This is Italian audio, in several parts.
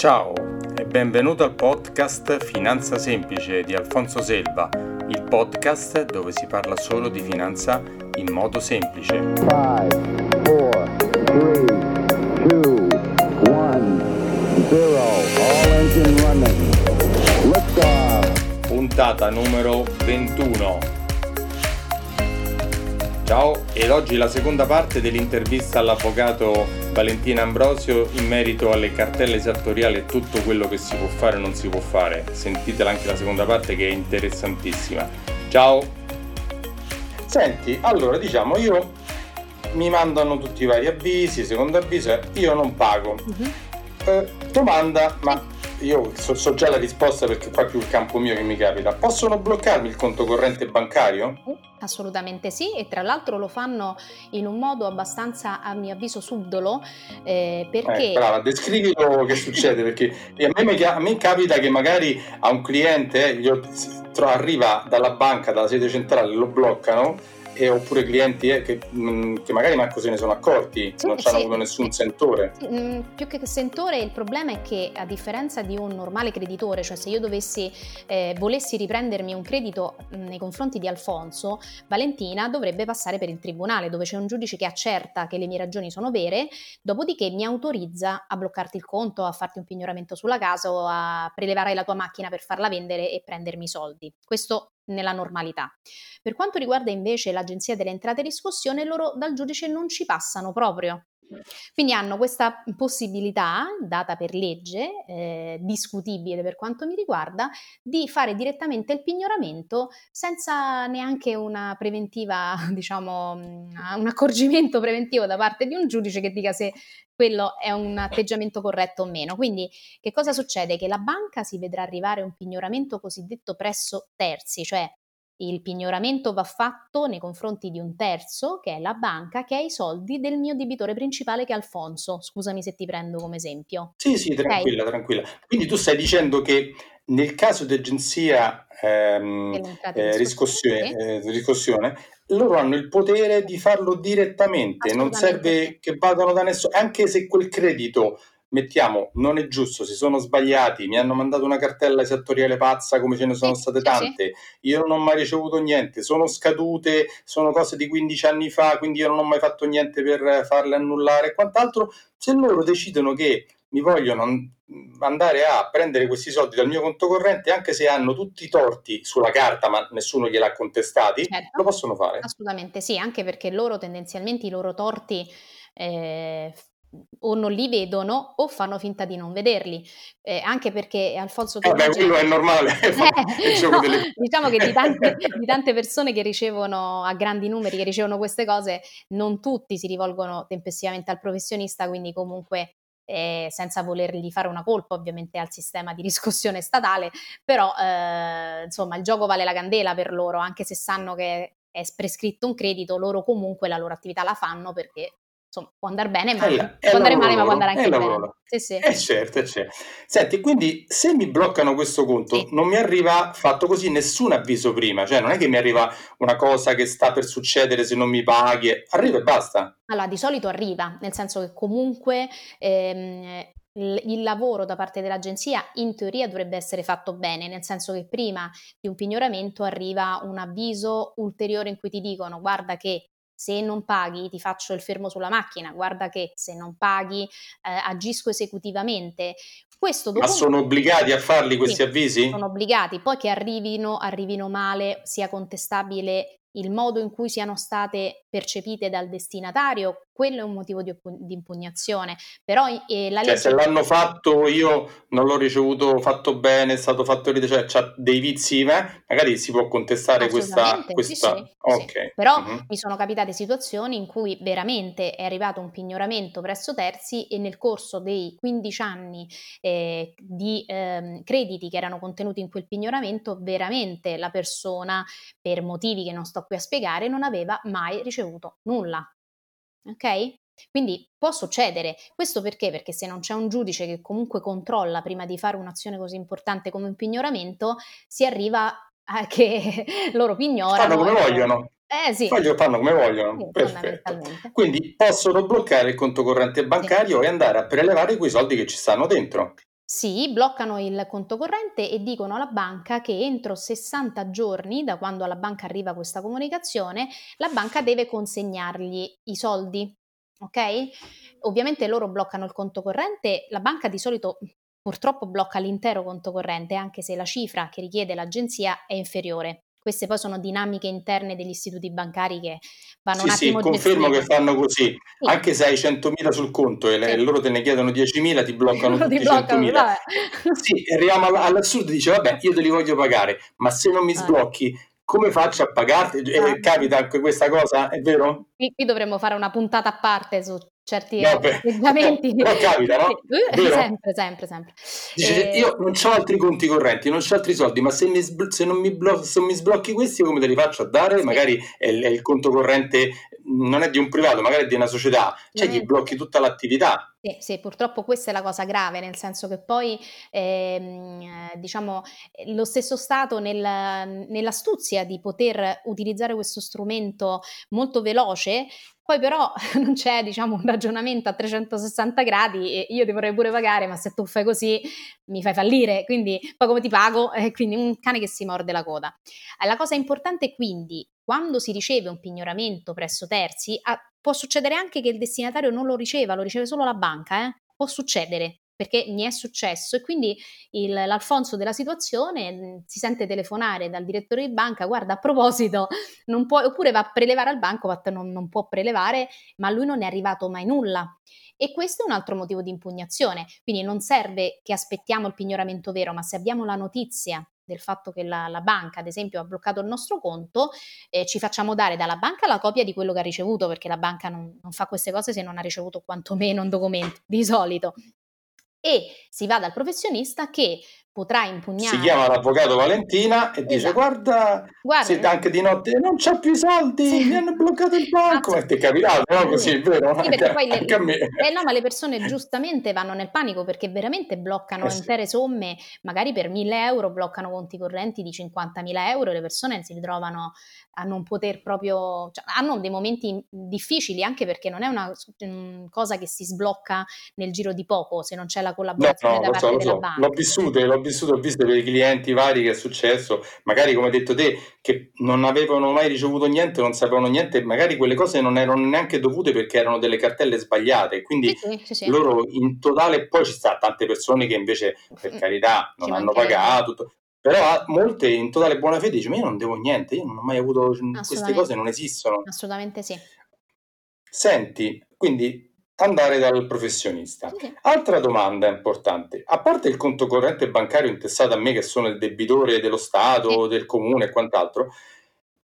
Ciao e benvenuto al podcast Finanza Semplice di Alfonso Selva, il podcast dove si parla solo di finanza in modo semplice. 5, 4, 3, 2, 1, 0, all engine running. Puntata numero 21 Ciao, ed oggi la seconda parte dell'intervista all'avvocato Valentina Ambrosio in merito alle cartelle esattoriali e tutto quello che si può fare e non si può fare. Sentitela anche la seconda parte che è interessantissima. Ciao! Senti, allora diciamo io mi mandano tutti i vari avvisi, secondo avviso, io non pago. Uh-huh. Eh, domanda, ma io so, so, già la risposta perché qua è più il campo mio che mi capita. Possono bloccarmi il conto corrente bancario? Assolutamente sì, e tra l'altro lo fanno in un modo abbastanza, a mio avviso, subdolo. Eh, perché... Eh, brava, descrivilo che succede, perché a me, a me, capita che magari a un cliente eh, arriva dalla banca, dalla sede centrale, lo bloccano e oppure clienti eh, che, mh, mm, che, magari manco se ne sono accorti, sì, non sì, hanno avuto nessun sentore. Mh, mm, più che sentore il problema è che a differenza di un normale creditore, cioè se io dovessi, eh, volessi riprendermi un credito mh, mm, nei confronti di Alfonso, Valentina dovrebbe passare per il tribunale dove c'è un giudice che accerta che le mie ragioni sono vere, dopodiché mi autorizza a bloccarti il conto, a farti un pignoramento sulla casa o a prelevare la tua macchina per farla vendere e prendermi i soldi. Questo nella normalità. Per quanto riguarda invece l'Agenzia delle Entrate e Riscossione, loro dal giudice non ci passano proprio. Quindi hanno questa possibilità, data per legge, eh, discutibile per quanto mi riguarda, di fare direttamente il pignoramento senza neanche una preventiva, diciamo, un accorgimento preventivo da parte di un giudice che dica se quello è un atteggiamento corretto o meno. Quindi che cosa succede? Che la banca si vedrà arrivare un pignoramento cosiddetto presso terzi, cioè il pignoramento va fatto nei confronti di un terzo, che è la banca, che ha i soldi del mio debitore principale che è Alfonso. Scusami se ti prendo come esempio. Sì, sì, tranquilla, okay. tranquilla. Quindi tu stai dicendo che nel caso di agenzia ehm, eh, riscossione, eh, riscossione, loro hanno il potere di farlo direttamente, non serve che vadano da nessuno, anche se quel credito mettiamo, non è giusto, si sono sbagliati, mi hanno mandato una cartella esattoriale pazza come ce ne sono state tante, io non ho mai ricevuto niente, sono scadute, sono cose di 15 anni fa, quindi io non ho mai fatto niente per farle annullare e quant'altro, se loro decidono che mi vogliono andare a prendere questi soldi dal mio conto corrente, anche se hanno tutti i torti sulla carta, ma nessuno gliel'ha contestati, certo. lo possono fare. Assolutamente sì, anche perché loro tendenzialmente i loro torti eh, o non li vedono o fanno finta di non vederli, eh, anche perché Alfonso eh beh, quello è normale. Eh, no, delle... diciamo che di tante, di tante, persone che ricevono a grandi numeri, che ricevono queste cose, non tutti si rivolgono tempestivamente al professionista, quindi comunque eh, senza volergli fare una colpa ovviamente al sistema di riscossione statale, però eh, insomma il gioco vale la candela per loro, anche se sanno che è prescritto un credito, loro comunque la loro attività la fanno perché insomma, può andare bene, ma la, può andare male, ma può andare anche bene. Sì, sì. Eh certo, eh certo. Senti, quindi se mi bloccano questo conto, sì. non mi arriva fatto così nessun avviso prima, cioè non è che mi arriva una cosa che sta per succedere se non mi paghi, arriva e basta. Allora, di solito arriva, nel senso che comunque ehm, il lavoro da parte dell'agenzia in teoria dovrebbe essere fatto bene, nel senso che prima di un pignoramento arriva un avviso ulteriore in cui ti dicono guarda che se non paghi ti faccio il fermo sulla macchina, guarda che se non paghi eh, agisco esecutivamente. Questo. Ma sono obbligati a farli questi sì, avvisi? Sono obbligati, poi che arrivino, arrivino male, sia contestabile il modo in cui siano state percepite dal destinatario, quello è un motivo di, di impugnazione. Però eh, la cioè, legge... se l'hanno fatto io non l'ho ricevuto fatto bene, è stato fatto ridere, cioè c'ha dei vizi, eh? magari si può contestare questa... questa... Sì, sì, okay. sì. Però uh-huh. mi sono capitate situazioni in cui veramente è arrivato un pignoramento presso terzi e nel corso dei 15 anni eh, di eh, crediti che erano contenuti in quel pignoramento, veramente la persona, per motivi che non sto qui a spiegare, non aveva mai ricevuto nulla. Ok? Quindi può succedere. Questo perché? Perché se non c'è un giudice che comunque controlla prima di fare un'azione così importante come un pignoramento, si arriva a che loro pignorano. Fanno come vogliono. Eh sì. Fanno come vogliono. Sì. Quindi possono bloccare il conto corrente bancario sì. e andare a prelevare quei soldi che ci stanno dentro. Sì, bloccano il conto corrente e dicono alla banca che entro 60 giorni da quando alla banca arriva questa comunicazione, la banca deve consegnargli i soldi. Ok? Ovviamente loro bloccano il conto corrente, la banca di solito purtroppo blocca l'intero conto corrente, anche se la cifra che richiede l'agenzia è inferiore. Queste poi sono dinamiche interne degli istituti bancari che vanno sì, un attimo Sì, confermo che fanno così. Sì. Anche se hai 100.000 sul conto e, sì. loro te ne chiedono 10.000, ti bloccano tutti ti bloccano, 100.000. Vabbè. Sì, arriviamo all'assurdo, dice vabbè, io te li voglio pagare, ma se non mi sblocchi, come faccio a pagarti? Eh, capita anche questa cosa, è vero? Qui, qui dovremmo fare una puntata a parte su certi no, atteggiamenti. Però capita, no? Vero? Sempre, sempre, sempre. Dice, e... io non ho altri conti correnti, non ho altri soldi, ma se, mi, se, non mi blo- se mi sblocchi questi, come te li faccio a dare? Sì. Magari è, è, il conto corrente, non è di un privato, magari è di una società, cioè gli blocchi tutta l'attività. Sì, sì, purtroppo questa è la cosa grave, nel senso che poi, ehm, diciamo, lo stesso Stato nel, nell'astuzia di poter utilizzare questo strumento molto veloce poi però non c'è, diciamo, un ragionamento a 360 gradi io ti vorrei pure pagare, ma se tu fai così mi fai fallire, quindi poi come ti pago? Eh, quindi un cane che si morde la coda. Eh, la cosa importante quindi, quando si riceve un pignoramento presso terzi, ah, può succedere anche che il destinatario non lo riceva, lo riceve solo la banca, eh? può succedere perché mi è successo e quindi il, l'Alfonso della situazione mm, si sente telefonare dal direttore di banca, guarda a proposito, non può, oppure va a prelevare al banco, non, non può prelevare, ma a lui non è arrivato mai nulla. E questo è un altro motivo di impugnazione, quindi non serve che aspettiamo il pignoramento vero, ma se abbiamo la notizia del fatto che la, la, banca, ad esempio, ha bloccato il nostro conto, eh, ci facciamo dare dalla banca la copia di quello che ha ricevuto, perché la banca non, non, fa queste cose se non ha ricevuto quantomeno un documento, di solito. E si va dal professionista che potrà impugnare. Si chiama l'avvocato Valentina e esatto. dice: Guarda, Guarda anche di notte non c'ha più i soldi, sì. mi hanno bloccato il banco. E ti è capitato, no? Così, è vero? Sì, perché poi le, eh, no, ma le persone giustamente vanno nel panico perché veramente bloccano eh sì. intere somme, magari per 1000 euro bloccano conti correnti di 50.000 euro e le persone si ritrovano a non poter proprio, cioè, hanno dei momenti difficili anche perché non è una um, cosa che si sblocca nel giro di poco se non c'è la collaborazione no, no, da parte so, della so. banca. L'ho vissuto, l'ho vissuto, ho visto per i clienti vari che è successo, magari come hai detto te, che non avevano mai ricevuto niente, non sapevano niente, magari quelle cose non erano neanche dovute perché erano delle cartelle sbagliate, quindi sì, sì, sì, loro in totale, poi ci sta tante persone che invece per mm, carità non hanno pagato, però molte in totale buona fede dicono: io non devo niente, io non ho mai avuto queste cose, non esistono. Assolutamente sì. Senti, quindi andare dal professionista. Sì. Altra domanda importante: a parte il conto corrente bancario intestato a me, che sono il debitore dello Stato, sì. del comune e quant'altro,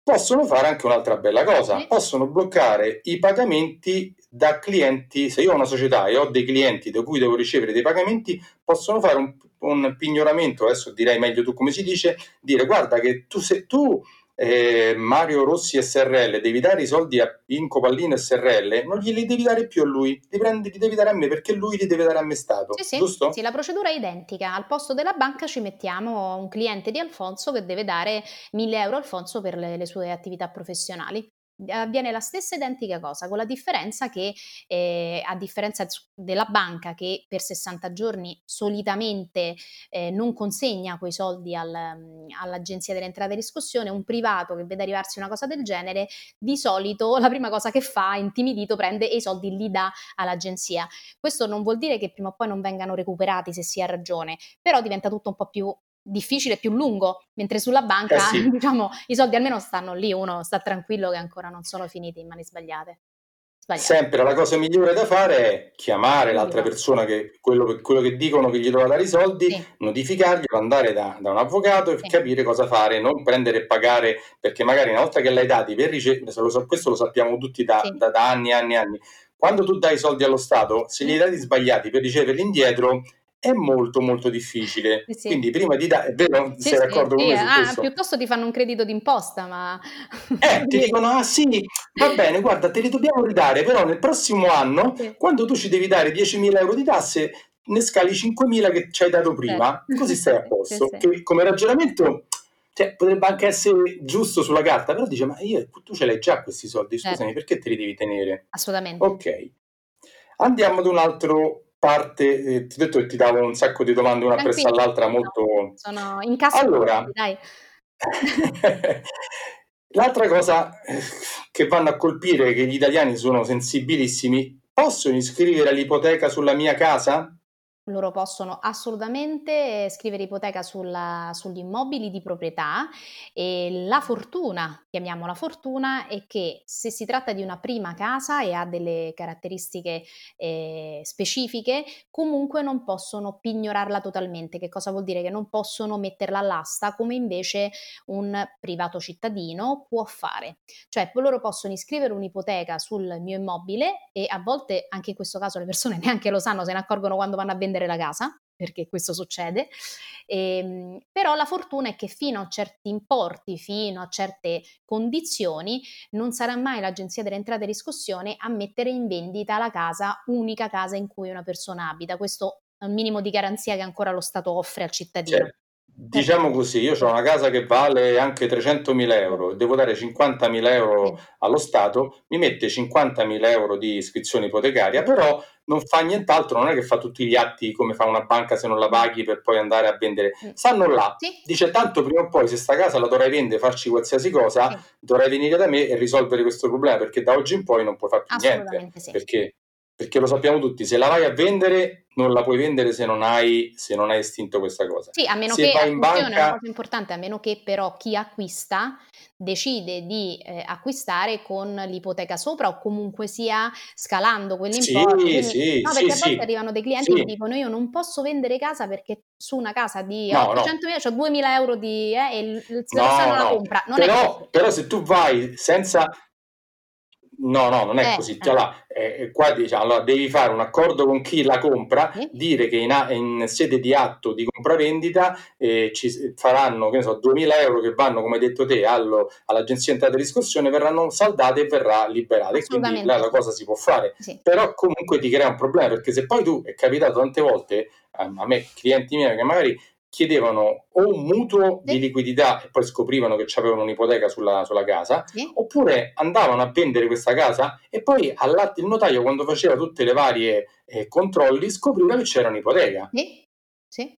possono fare anche un'altra bella cosa: sì. possono bloccare i pagamenti da clienti. Se io ho una società e ho dei clienti da cui devo ricevere dei pagamenti, possono fare un un pignoramento, adesso direi meglio tu come si dice, dire guarda che tu se tu eh, Mario Rossi SRL devi dare i soldi a Pinco Pallino SRL, non glieli devi dare più a lui, li, prendi, li devi dare a me perché lui li deve dare a me Stato. Sì, sì, giusto? Sì, la procedura è identica. Al posto della banca ci mettiamo un cliente di Alfonso che deve dare 1000 euro a Alfonso per le, le sue attività professionali avviene la stessa identica cosa, con la differenza che, eh, a differenza della banca che per 60 giorni solitamente eh, non consegna quei soldi al, all'agenzia delle entrate e riscossione, un privato che vede arrivarsi una cosa del genere, di solito la prima cosa che fa, intimidito, prende e i soldi li dà all'agenzia. Questo non vuol dire che prima o poi non vengano recuperati se si ha ragione, però diventa tutto un po' più difficile, più lungo, mentre sulla banca, eh sì. diciamo, i soldi almeno stanno lì, uno sta tranquillo che ancora non sono finiti in mani sbagliate. Sbagliate. Sempre la cosa migliore da fare è chiamare l'altra persona che quello, quello, che dicono che gli doveva dare i soldi, sì. notificarglielo, andare da, da, un avvocato e sì. capire cosa fare, non prendere e pagare, perché magari una volta che l'hai dati per ricevere, questo lo sappiamo tutti da, sì. da, da anni e anni e anni, quando tu dai i soldi allo Stato, se gli dai sbagliati per riceverli indietro, è molto molto difficile. Sì. Quindi prima di dare, è vero? Sì, sei sì, d'accordo con me ah, Piuttosto ti fanno un credito d'imposta, ma... Eh, ti dicono, ah sì, va bene, guarda, te li dobbiamo ridare, però nel prossimo anno, quando tu ci devi dare 10.000 euro di tasse, ne scali 5.000 che ci hai dato prima, così stai a posto. Che come ragionamento... Cioè, potrebbe anche essere giusto sulla carta, però dice, ma io, tu ce l'hai già questi soldi, scusami, certo. perché te li devi tenere? Assolutamente. Ok. Andiamo ad un altro parte, eh, ti ho detto che ti davo un sacco di domande una presso all'altra molto... Sono in casa. Allora, dai. l'altra cosa eh, che vanno a colpire che gli italiani sono sensibilissimi, possono iscrivere l'ipoteca sulla mia casa? Loro possono assolutamente scrivere ipoteca sulla, sugli immobili di proprietà e la fortuna, chiamiamola fortuna, è che se si tratta di una prima casa e ha delle caratteristiche eh, specifiche, comunque non possono pignorarla totalmente. Che cosa vuol dire? Che non possono metterla all'asta come invece un privato cittadino può fare. Cioè loro possono iscrivere un'ipoteca sul mio immobile e a volte anche in questo caso le persone neanche lo sanno, se ne accorgono quando vanno a vendere vendere la casa, perché questo succede, e, ehm, però la fortuna è che fino a certi importi, fino a certe condizioni, non sarà mai l'Agenzia delle Entrate e Riscossione a mettere in vendita la casa, unica casa in cui una persona abita. Questo è un minimo di garanzia che ancora lo Stato offre al cittadino. Certo. Diciamo così, io ho una casa che vale anche 300.000 euro, devo dare 50.000 euro allo Stato, mi mette 50.000 euro di iscrizione ipotecaria, però non fa nient'altro, non è che fa tutti gli atti come fa una banca se non la paghi per poi andare a vendere. Stanno là, sì. dice tanto prima o poi se sta casa la dovrai vendere, farci qualsiasi cosa, sì. dovrai venire da me e risolvere questo problema, perché da oggi in poi non puoi fare più niente. Sì. Perché perché lo sappiamo tutti, se la vai a vendere non la puoi vendere se non hai, se non hai estinto questa cosa. Sì, a meno se che, vai in banca... è una cosa importante, a meno che però chi acquista decide di eh, acquistare con l'ipoteca sopra o comunque sia scalando quell'importo. Sì, Quindi, sì, no, perché sì, a volte arrivano dei clienti che dicono io non posso vendere casa perché su una casa di no, 800.000 no. ho 2.000 euro di, eh, e il, il no, non la compra. Non però, però se tu vai senza No, no, non è eh, così. Cioè, allora, eh, qua diciamo, allora, devi fare un accordo con chi la compra, eh? dire che in, in, sede di atto di compravendita eh, ci faranno, che ne so, 2000 euro che vanno, come hai detto te, allo, all'agenzia entrata di riscossione, verranno saldate e verrà liberata. E quindi là la cosa si può fare. Sì. Però comunque ti crea un problema, perché se poi tu, è capitato tante volte, a me, clienti miei, che magari chiedevano o un mutuo sì. di liquidità e poi scoprivano che avevano un'ipoteca sulla, sulla casa, sì. oppure andavano a vendere questa casa e poi all'atto il notaio quando faceva tutte le varie eh, controlli scopriva che c'era un'ipoteca. Sì. Sì.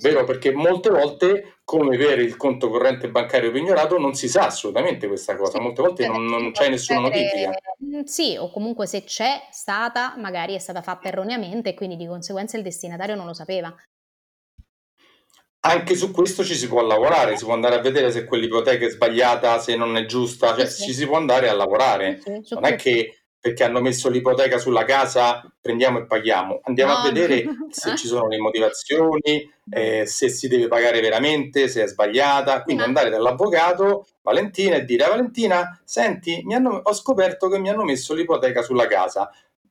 Vero? Perché molte volte, come per il conto corrente bancario pignorato, non si sa assolutamente questa cosa. Molte volte non, non c'è nessuna notifica. Mm, sì, o comunque se c'è stata, magari è stata fatta erroneamente e quindi di conseguenza il destinatario non lo sapeva anche su questo ci si può lavorare, si può andare a vedere se quell'ipoteca è sbagliata, se non è giusta, cioè sì, ci si può andare a lavorare. Sì, non è che perché hanno messo l'ipoteca sulla casa prendiamo e paghiamo, andiamo no. a vedere se ci sono le motivazioni, eh, se si deve pagare veramente, se è sbagliata, quindi andare dall'avvocato Valentina e dire Valentina, senti, hanno, ho scoperto che mi hanno messo l'ipoteca sulla casa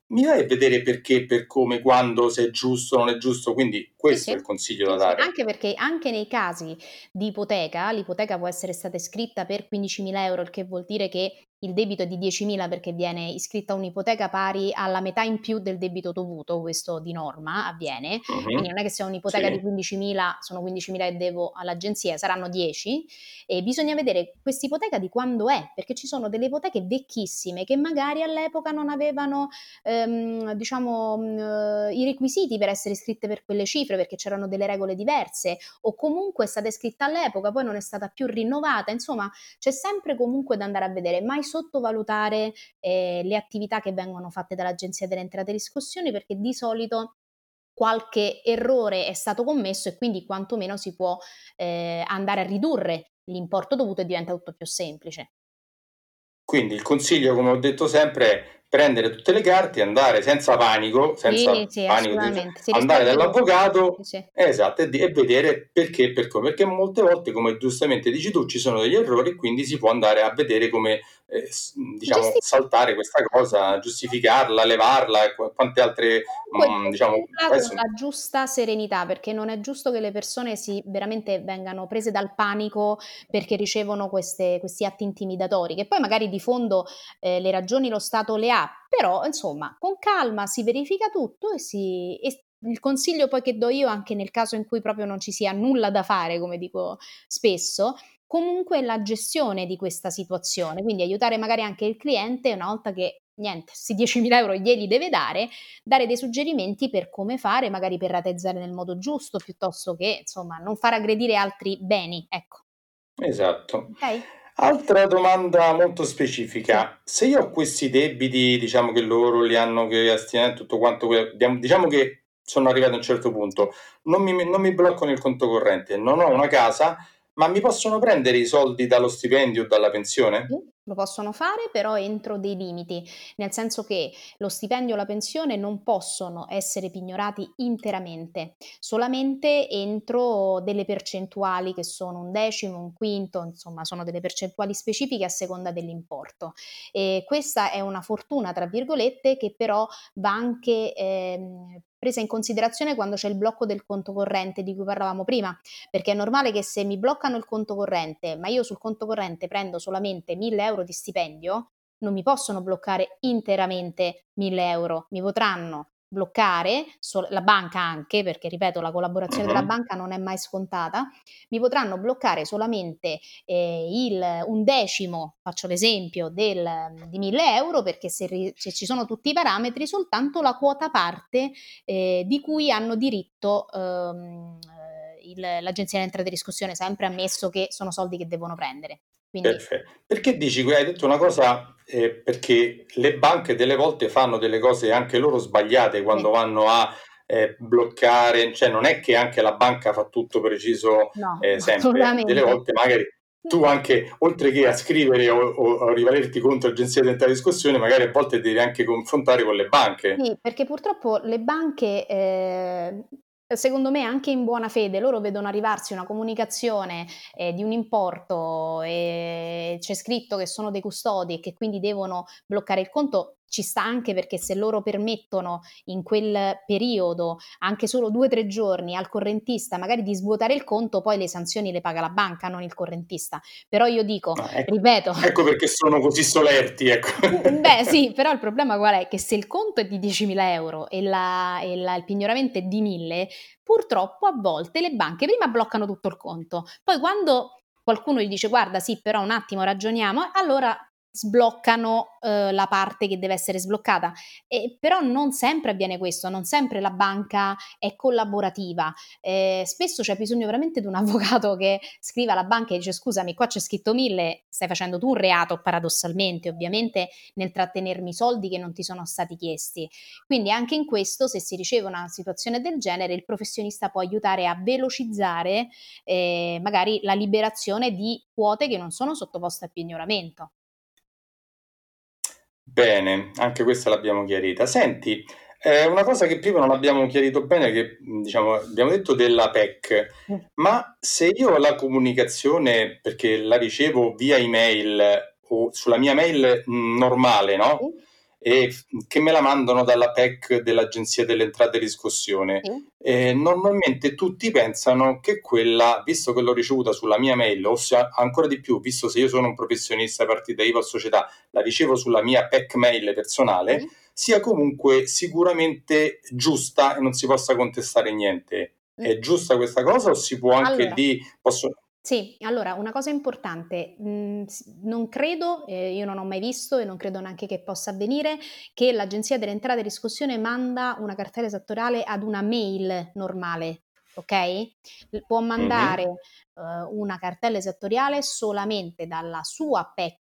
mi vai a vedere perché, per come, quando, se è giusto o non è giusto, quindi questo sì, è il consiglio da dare. Anche perché anche nei casi di ipoteca, l'ipoteca può essere stata iscritta per 15.000 euro, il che vuol dire che il debito è di 10.000 perché viene iscritta un'ipoteca pari alla metà in più del debito dovuto, questo di norma avviene, uh-huh. quindi non è che se ho un'ipoteca sì. di 15.000 sono 15.000 e devo all'agenzia, saranno 10 e bisogna vedere questa ipoteca di quando è, perché ci sono delle ipoteche vecchissime che magari all'epoca non avevano ehm, diciamo eh, i requisiti per essere iscritte per quelle cifre perché c'erano delle regole diverse o comunque è stata iscritta all'epoca, poi non è stata più rinnovata, insomma c'è sempre comunque da andare a vedere, mai sottovalutare eh, le attività che vengono fatte dall'Agenzia delle Entrate e Riscossioni perché di solito qualche errore è stato commesso e quindi quantomeno si può eh, andare a ridurre l'importo dovuto e diventa tutto più semplice. Quindi il consiglio, come ho detto sempre, è prendere tutte le carte, andare senza panico, senza sì, sì, panico di, andare dall'avvocato sì. esatto, e, e, vedere perché e per come, perché molte volte, come giustamente dici tu, ci sono degli errori, quindi si può andare a vedere come eh, diciamo, Giusti- saltare questa cosa, giustificarla, levarla e quante altre mh, diciamo, con la giusta serenità, perché non è giusto che le persone si veramente vengano prese dal panico perché ricevono queste, questi atti intimidatori, che poi magari di fondo eh, le ragioni lo Stato le ha, però insomma con calma si verifica tutto e si, e il consiglio poi che do io, anche nel caso in cui proprio non ci sia nulla da fare, come dico spesso, comunque la gestione di questa situazione, quindi aiutare magari anche il cliente una volta che niente, questi 10.000 euro glieli deve dare, dare dei suggerimenti per come fare, magari per rateizzare nel modo giusto, piuttosto che insomma non far aggredire altri beni, ecco. Esatto. Okay. Altra domanda molto specifica, se io ho questi debiti, diciamo che loro li hanno che astinenti tutto quanto, diciamo che sono arrivato a un certo punto, non mi, non mi bloccano il conto corrente, non ho una casa, ma mi possono prendere i soldi dallo stipendio o dalla pensione? Lo possono fare però entro dei limiti, nel senso che lo stipendio o la pensione non possono essere pignorati interamente, solamente entro delle percentuali che sono un decimo, un quinto, insomma sono delle percentuali specifiche a seconda dell'importo. E questa è una fortuna, tra virgolette, che però va anche eh, presa in considerazione quando c'è il blocco del conto corrente di cui parlavamo prima, perché è normale che se mi bloccano il conto corrente, ma io sul conto corrente prendo solamente 1000 euro di stipendio, non mi possono bloccare interamente 1000 euro, mi potranno bloccare, la banca anche, perché ripeto la collaborazione uh-huh. della banca non è mai scontata, mi potranno bloccare solamente eh, il, un decimo, faccio l'esempio, del, di 1000 euro, perché se, se, ci sono tutti i parametri, soltanto la quota parte eh, di cui hanno diritto ehm, il, l'agenzia di entrate e riscossione, sempre ammesso che sono soldi che devono prendere. Quindi... Perfetto. Perché dici, hai detto una cosa, eh, perché le banche delle volte fanno delle cose anche loro sbagliate quando sì. vanno a eh, bloccare, cioè non è che anche la banca fa tutto preciso no, eh, sempre, delle volte magari tu anche, oltre che a scrivere o, o a rivalerti contro l'agenzia di entrata discussione, magari a volte devi anche confrontare con le banche. Sì, perché purtroppo le banche eh, Secondo me anche in buona fede loro vedono arrivarsi una comunicazione eh, di un importo e c'è scritto che sono dei custodi e che quindi devono bloccare il conto, ci sta anche perché se loro permettono in quel periodo anche solo due o tre giorni al correntista magari di svuotare il conto, poi le sanzioni le paga la banca, non il correntista. Però io dico, ecco, ripeto... Ecco perché sono così solerti, ecco. Beh sì, però il problema qual è? Che se il conto è di 10.000 euro e, la, e la, il pignoramento è di 1.000, purtroppo a volte le banche prima bloccano tutto il conto, poi quando qualcuno gli dice guarda sì però un attimo ragioniamo, allora sbloccano eh, la parte che deve essere sbloccata. E, però non sempre avviene questo, non sempre la banca è collaborativa. Eh, spesso c'è bisogno veramente di un avvocato che scriva alla banca e dice scusami, qua c'è scritto mille, stai facendo tu un reato paradossalmente, ovviamente nel trattenermi soldi che non ti sono stati chiesti. Quindi anche in questo, se si riceve una situazione del genere, il professionista può aiutare a velocizzare eh, magari la liberazione di quote che non sono sottoposte a pignoramento. Bene, anche questa l'abbiamo chiarita. Senti, eh, una cosa che prima non abbiamo chiarito bene, che diciamo, abbiamo detto della PEC, mm. ma se io la comunicazione, perché la ricevo via email o sulla mia mail normale, no? Mm e che me la mandano dalla PEC dell'Agenzia delle Entrate e Riscossione. Sì. E normalmente tutti pensano che quella, visto che l'ho ricevuta sulla mia mail, o se, ancora di più, visto se io sono un professionista partita IVA società, la ricevo sulla mia PEC mail personale, sì. sia comunque sicuramente giusta e non si possa contestare niente. È giusta questa cosa o si può anche allora. di... Posso, sì, allora una cosa importante, mh, mhmm, non credo, eh, io non ho mai visto e non credo neanche che possa avvenire, che l'Agenzia delle Entrate e Riscossione manda una cartella esattoriale ad una mail normale, ok? Può mandare mm-hmm. Uh, una cartella esattoriale solamente dalla sua PEC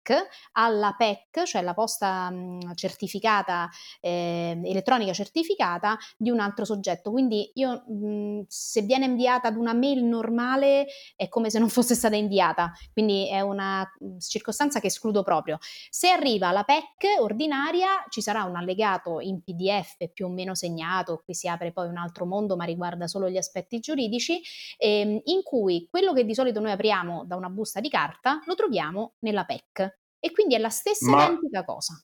alla PEC, cioè la posta mh, certificata, eh, elettronica certificata di un altro soggetto. Quindi io, mh, se viene inviata ad una mail normale, è come se non fosse stata inviata. Quindi è una circostanza che escludo proprio. Se arriva la PEC ordinaria, ci sarà un allegato in PDF più o meno segnato, qui si apre poi un altro mondo, ma riguarda solo gli aspetti giuridici, ehm, in cui quello che di solito noi apriamo da una busta di carta lo troviamo nella PEC. E quindi è la stessa ma, identica cosa.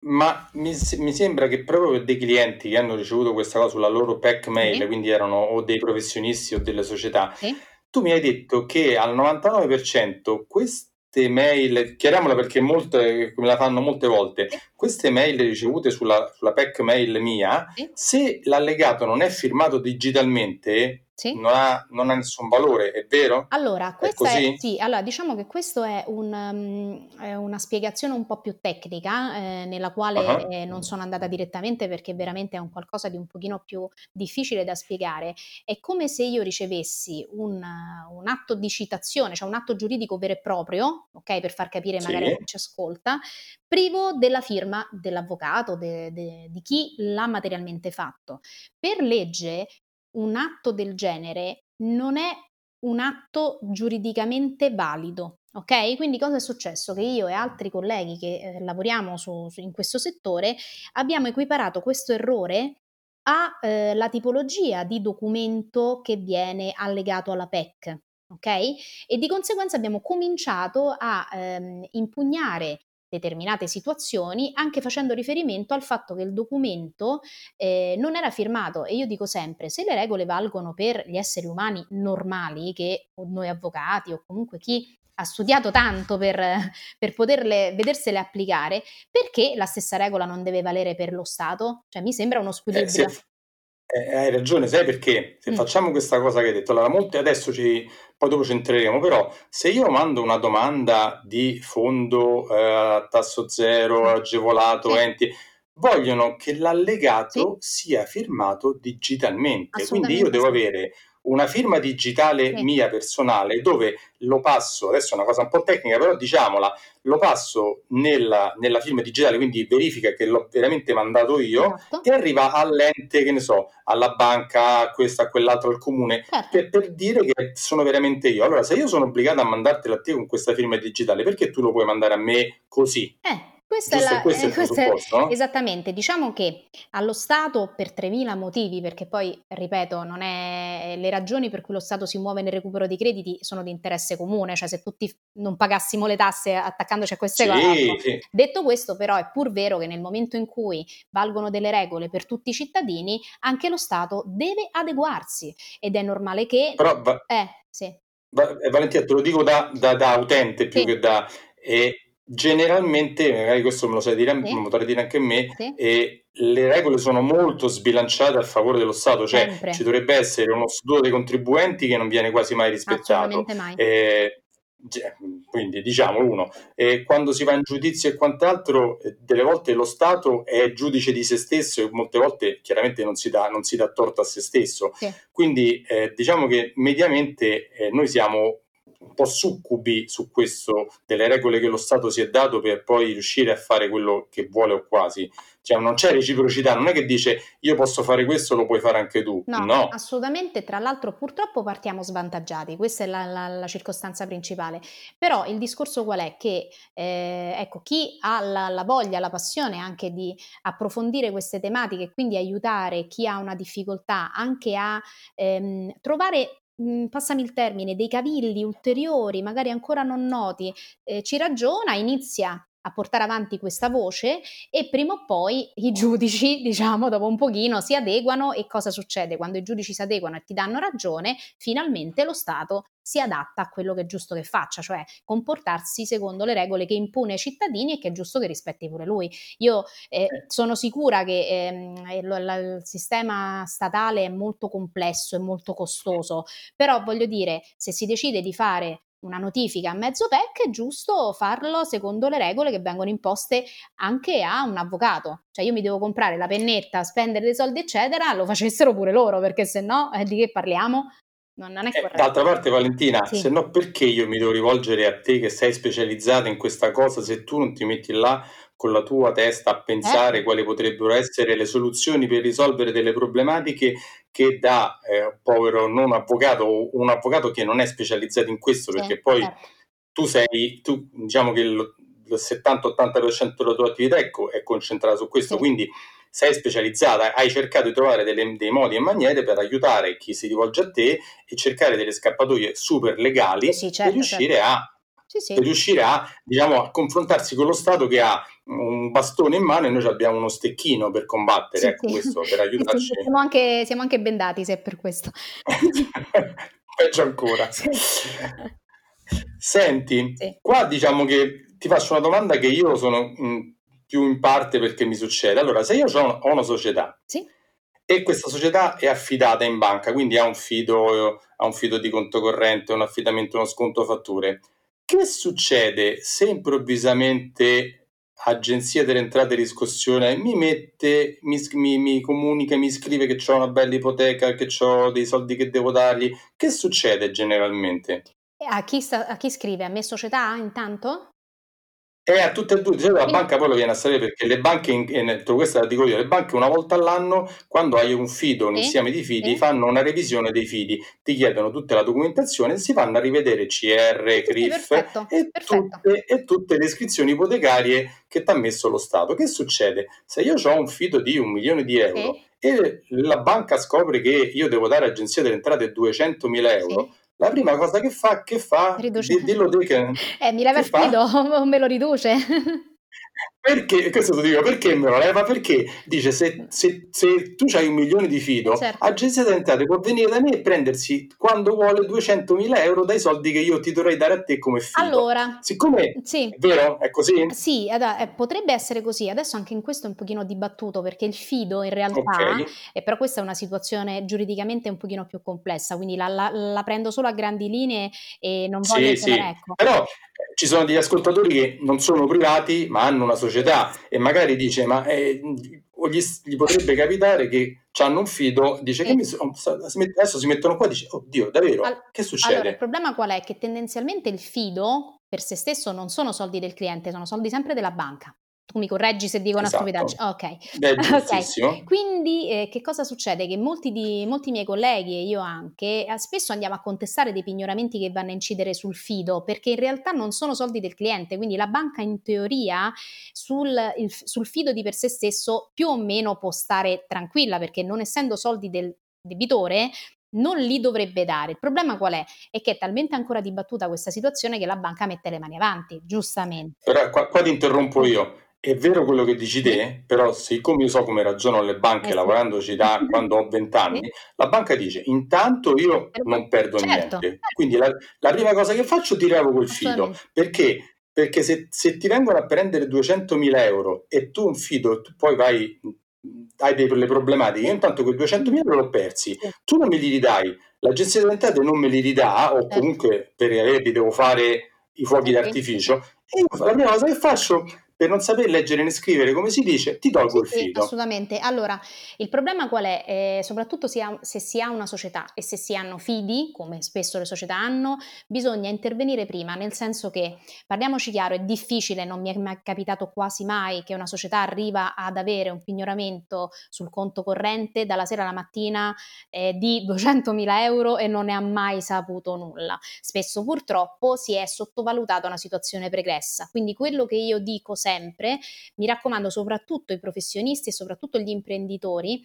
Ma mi, mi, sembra che proprio per dei clienti che hanno ricevuto questa cosa sulla loro pack mail, sì. quindi erano o dei professionisti o delle società, sì. tu mi hai detto che al 99% queste mail, chiariamola perché molte, me la fanno molte volte, queste mail ricevute sulla, sulla PEC mail mia, sì. se l'allegato non è firmato digitalmente, sì. non, ha, non, ha, nessun valore, è vero? Allora, è, è sì, allora, diciamo che questa è, un, um, è, una spiegazione un po' più tecnica, eh, nella quale uh-huh. eh, non sono andata direttamente perché veramente è un qualcosa di un pochino più difficile da spiegare. È come se io ricevessi un, un atto di citazione, cioè un atto giuridico vero e proprio, ok, per far capire magari sì. chi ci ascolta, privo della firma dell'avvocato, de, de, di chi l'ha materialmente fatto. Per legge un atto del genere non è un atto giuridicamente valido. Ok? Quindi cosa è successo? Che io e altri colleghi che eh, lavoriamo su, su, in questo settore abbiamo equiparato questo errore alla eh, tipologia di documento che viene allegato alla PEC. Ok? E di conseguenza abbiamo cominciato a ehm, impugnare determinate situazioni, anche facendo riferimento al fatto che il documento eh, non era firmato. E io dico sempre, se le regole valgono per gli esseri umani normali, che noi avvocati o comunque chi ha studiato tanto per, per poterle, vedersele applicare, perché la stessa regola non deve valere per lo Stato? Cioè mi sembra uno squilibrio. Eh, eh, hai ragione, sai perché? Se mm. facciamo questa cosa che hai detto, allora molti adesso ci, poi dopo ci entreremo, però se io mando una domanda di fondo eh, a tasso zero, agevolato, sì. enti, vogliono che l'allegato sì. sia firmato digitalmente, quindi io devo avere una firma digitale sì. mia personale dove lo passo, adesso è una cosa un po' tecnica, però diciamola, lo passo nella, nella firma digitale, quindi verifica che l'ho veramente mandato io esatto. e arriva all'ente, che ne so, alla banca, a questo, a quell'altro, al comune, certo. per, per, dire che sono veramente io. Allora, se io sono obbligato a mandartela a te con questa firma digitale, perché tu lo puoi mandare a me così? Eh. Questa Giusto, è la, questo è questo è, no? Esattamente, diciamo che allo Stato per 3.000 motivi, perché poi, ripeto, non è, le ragioni per cui lo Stato si muove nel recupero dei crediti sono di interesse comune, cioè se tutti non pagassimo le tasse attaccandoci a queste sì, cose. Sì. Detto questo, però, è pur vero che nel momento in cui valgono delle regole per tutti i cittadini, anche lo Stato deve adeguarsi ed è normale che... Però, va, eh, sì. va, eh, Valentina, te lo dico da, da, da utente più sì. che da... Eh, Generalmente, magari questo me lo sai dire, sì. me lo potrei dire anche a me, sì. e le regole sono molto sbilanciate a favore dello Stato, cioè Sempre. ci dovrebbe essere uno statuto dei contribuenti che non viene quasi mai rispettato. Mai. Eh, quindi diciamo uno, eh, quando si va in giudizio e quant'altro, eh, delle volte lo Stato è giudice di se stesso e molte volte chiaramente non si dà, non si dà torto a se stesso. Sì. Quindi eh, diciamo che mediamente eh, noi siamo un po' succubi su questo delle regole che lo Stato si è dato per poi riuscire a fare quello che vuole o quasi. Cioè non c'è reciprocità, non è che dice io posso fare questo, lo puoi fare anche tu. No, no. assolutamente. Tra l'altro purtroppo partiamo svantaggiati, questa è la, la, la, circostanza principale. Però il discorso qual è? Che eh, ecco, chi ha la, la, voglia, la passione anche di approfondire queste tematiche e quindi aiutare chi ha una difficoltà anche a ehm, trovare mhmm, passami il termine, dei cavilli ulteriori, magari ancora non noti, eh, ci ragiona, inizia a portare avanti questa voce e prima o poi i giudici, diciamo, dopo un pochino si adeguano e cosa succede? Quando i giudici si adeguano e ti danno ragione, finalmente lo Stato si adatta a quello che è giusto che faccia, cioè comportarsi secondo le regole che impone ai cittadini e che è giusto che rispetti pure lui. Io eh, sono sicura che ehm, il, il, sistema statale è molto complesso e molto costoso, però voglio dire, se si decide di fare una notifica a mezzo PEC, è giusto farlo secondo le regole che vengono imposte anche a un avvocato. Cioè io mi devo comprare la pennetta, spendere dei soldi, eccetera, lo facessero pure loro, perché se no eh, di che parliamo? Non, non è eh, corretto. d'altra parte, Valentina, sì. se no perché io mi devo rivolgere a te che sei specializzata in questa cosa se tu non ti metti là con la tua testa a pensare eh. quali potrebbero essere le soluzioni per risolvere delle problematiche che da eh, povero non avvocato o un avvocato che non è specializzato in questo, sì, perché poi certo. tu sei, tu, diciamo che il, il 70-80% della tua attività è, è concentrata su questo, sì. quindi sei specializzata, hai cercato di trovare delle, dei modi e maniere per aiutare chi si rivolge a te e cercare delle scappatoie super legali sì, certo, per riuscire certo. a sì, sì. a, diciamo, a confrontarsi con lo Stato che ha un bastone in mano e noi abbiamo uno stecchino per combattere, sì, ecco questo, per aiutarci. Siamo anche, siamo anche bendati se è per questo. Peggio ancora. Senti, qua diciamo che ti faccio una domanda che io sono, mh, più in parte perché mi succede. Allora, se io ho una società e questa società è affidata in banca, quindi ha un fido, ha un fido di conto corrente, un affidamento, uno sconto fatture, che succede se improvvisamente Agenzia delle Entrate e Riscossione mi mette, mi, mi, mi comunica, mi scrive che ho una bella ipoteca, che ho dei soldi che devo dargli? Che succede generalmente? A chi, sta, a chi scrive? A me società intanto? E a tutte e due, solito la banca poi lo viene a sapere perché le banche, in, questo la dico io, le banche una volta all'anno, quando hai un fido, un sì, insieme di fidi, sì. fanno una revisione dei fidi, ti chiedono tutta la documentazione, si vanno a rivedere CR, CRIF perfetto, e, perfetto. Tutte, e, Tutte, le iscrizioni ipotecarie che ti ha messo lo Stato. Che succede? Se io ho un fido di un milione di euro sì. e la banca scopre che io devo dare all'Agenzia delle Entrate 200 mila euro, la prima cosa che fa, che fa, riduce. dillo te che... Eh, mi leva il fido me lo riduce? Perché, questo lo dico, perché me lo leva? Perché dice se, se, se tu hai un milione di fido, Eh, certo. Agenzia delle Entrate può venire da me e prendersi quando vuole 200.000 euro dai soldi che io ti dovrei dare a te come fido. Allora, Siccome sì. è vero, è così? Sì, ad- eh, potrebbe essere così. Adesso anche in questo è un pochino dibattuto perché il fido in realtà, Ok. e però questa è una situazione giuridicamente un pochino più complessa, quindi la, la- la prendo solo a grandi linee e non voglio Sì, sì, ecco. però eh, ci sono degli ascoltatori che non sono privati ma hanno una società e magari dice ma eh, gli, gli potrebbe capitare che hanno un fido, dice Sì. che mi so- si met- adesso si mettono qua e dice oddio davvero, Al- che Allora, il succede? problema qual è? Che tendenzialmente il fido per se stesso non sono soldi del cliente, sono soldi sempre della banca. Tu mi correggi se dico una Esatto, stupidaggine. Ok. è Ok, giustissimo. quindi eh, che cosa succede? Che molti, di, molti miei colleghi e io anche eh, spesso andiamo a contestare dei pignoramenti che vanno a incidere sul fido perché in realtà non sono soldi del cliente, quindi la banca in teoria sul, il- sul fido di per sé stesso più o meno può stare tranquilla perché non essendo soldi del debitore non li dovrebbe dare. Il problema qual è? È che è talmente ancora dibattuta questa situazione che la banca mette le mani avanti, giustamente. Però qua, qua ti interrompo io. È vero quello che dici te, però siccome io so come ragionano le banche Eh sì. lavorandoci da quando ho 20 anni, Sì. la banca dice intanto io non perdo Certo, niente. Quindi la, la prima cosa che faccio ti revoco il fido. Perché? Perché se, se ti vengono a prendere 200.000 euro e tu un fido, tu poi vai, hai delle problematiche, io intanto quei 200.000 euro l'ho persi, Sì. tu non me li ridai, l'agenzia delle entrate non me li ridà o Certo. comunque per averli devo fare i fuochi d'artificio e io la prima cosa che faccio per non saper leggere né scrivere come si dice ti tolgo il Sì, sì, fido assolutamente. Allora, il problema qual è? Eh, soprattutto si ha- se si ha una società e se si hanno fidi, come spesso le società hanno, bisogna intervenire prima, nel senso che, parliamoci chiaro, è difficile, non mi è mai capitato quasi mai che una società arriva ad avere un pignoramento sul conto corrente dalla sera alla mattina eh, di 200.000 euro e non ne ha mai saputo nulla. Spesso purtroppo si è sottovalutata una situazione pregressa, quindi quello che io dico sempre, mi raccomando soprattutto i professionisti e soprattutto gli imprenditori,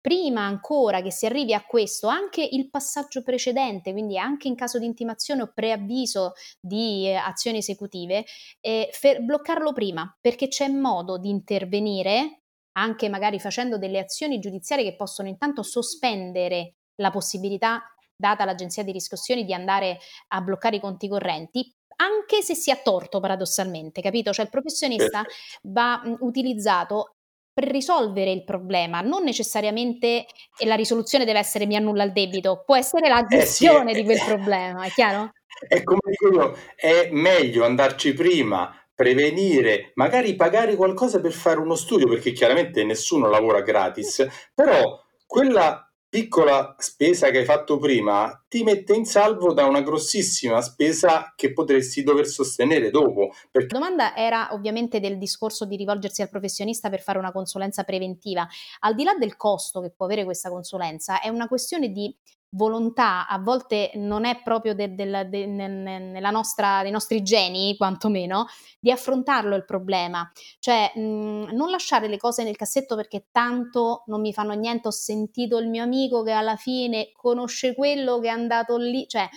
prima ancora che si arrivi a questo, anche il passaggio precedente, quindi anche in caso di intimazione o preavviso di eh, azioni esecutive, eh, fer- bloccarlo prima, perché c'è modo di intervenire anche magari facendo delle azioni giudiziarie che possono intanto sospendere la possibilità data all'agenzia di riscossioni di andare a bloccare i conti correnti, anche se sia torto paradossalmente, capito? Cioè il professionista va mh, utilizzato per risolvere il problema, non necessariamente e la risoluzione deve essere mi annulla il debito, può essere la Eh sì, gestione di quel è- problema, è chiaro? è come dico io, è meglio andarci prima, prevenire, magari pagare qualcosa per fare uno studio, perché chiaramente nessuno lavora gratis, però quella piccola spesa che hai fatto prima ti mette in salvo da una grossissima spesa che potresti dover sostenere dopo, perché La domanda era ovviamente del discorso di rivolgersi al professionista per fare una consulenza preventiva. Al di là del costo che può avere questa consulenza, è una questione di volontà, a volte non è proprio de- ne- ne- nella nostra, nei nostri geni, quantomeno, di affrontarlo il problema. Cioè, mh, non lasciare le cose nel cassetto perché tanto non mi fanno niente, ho sentito il mio amico che alla fine conosce quello che è andato lì, cioè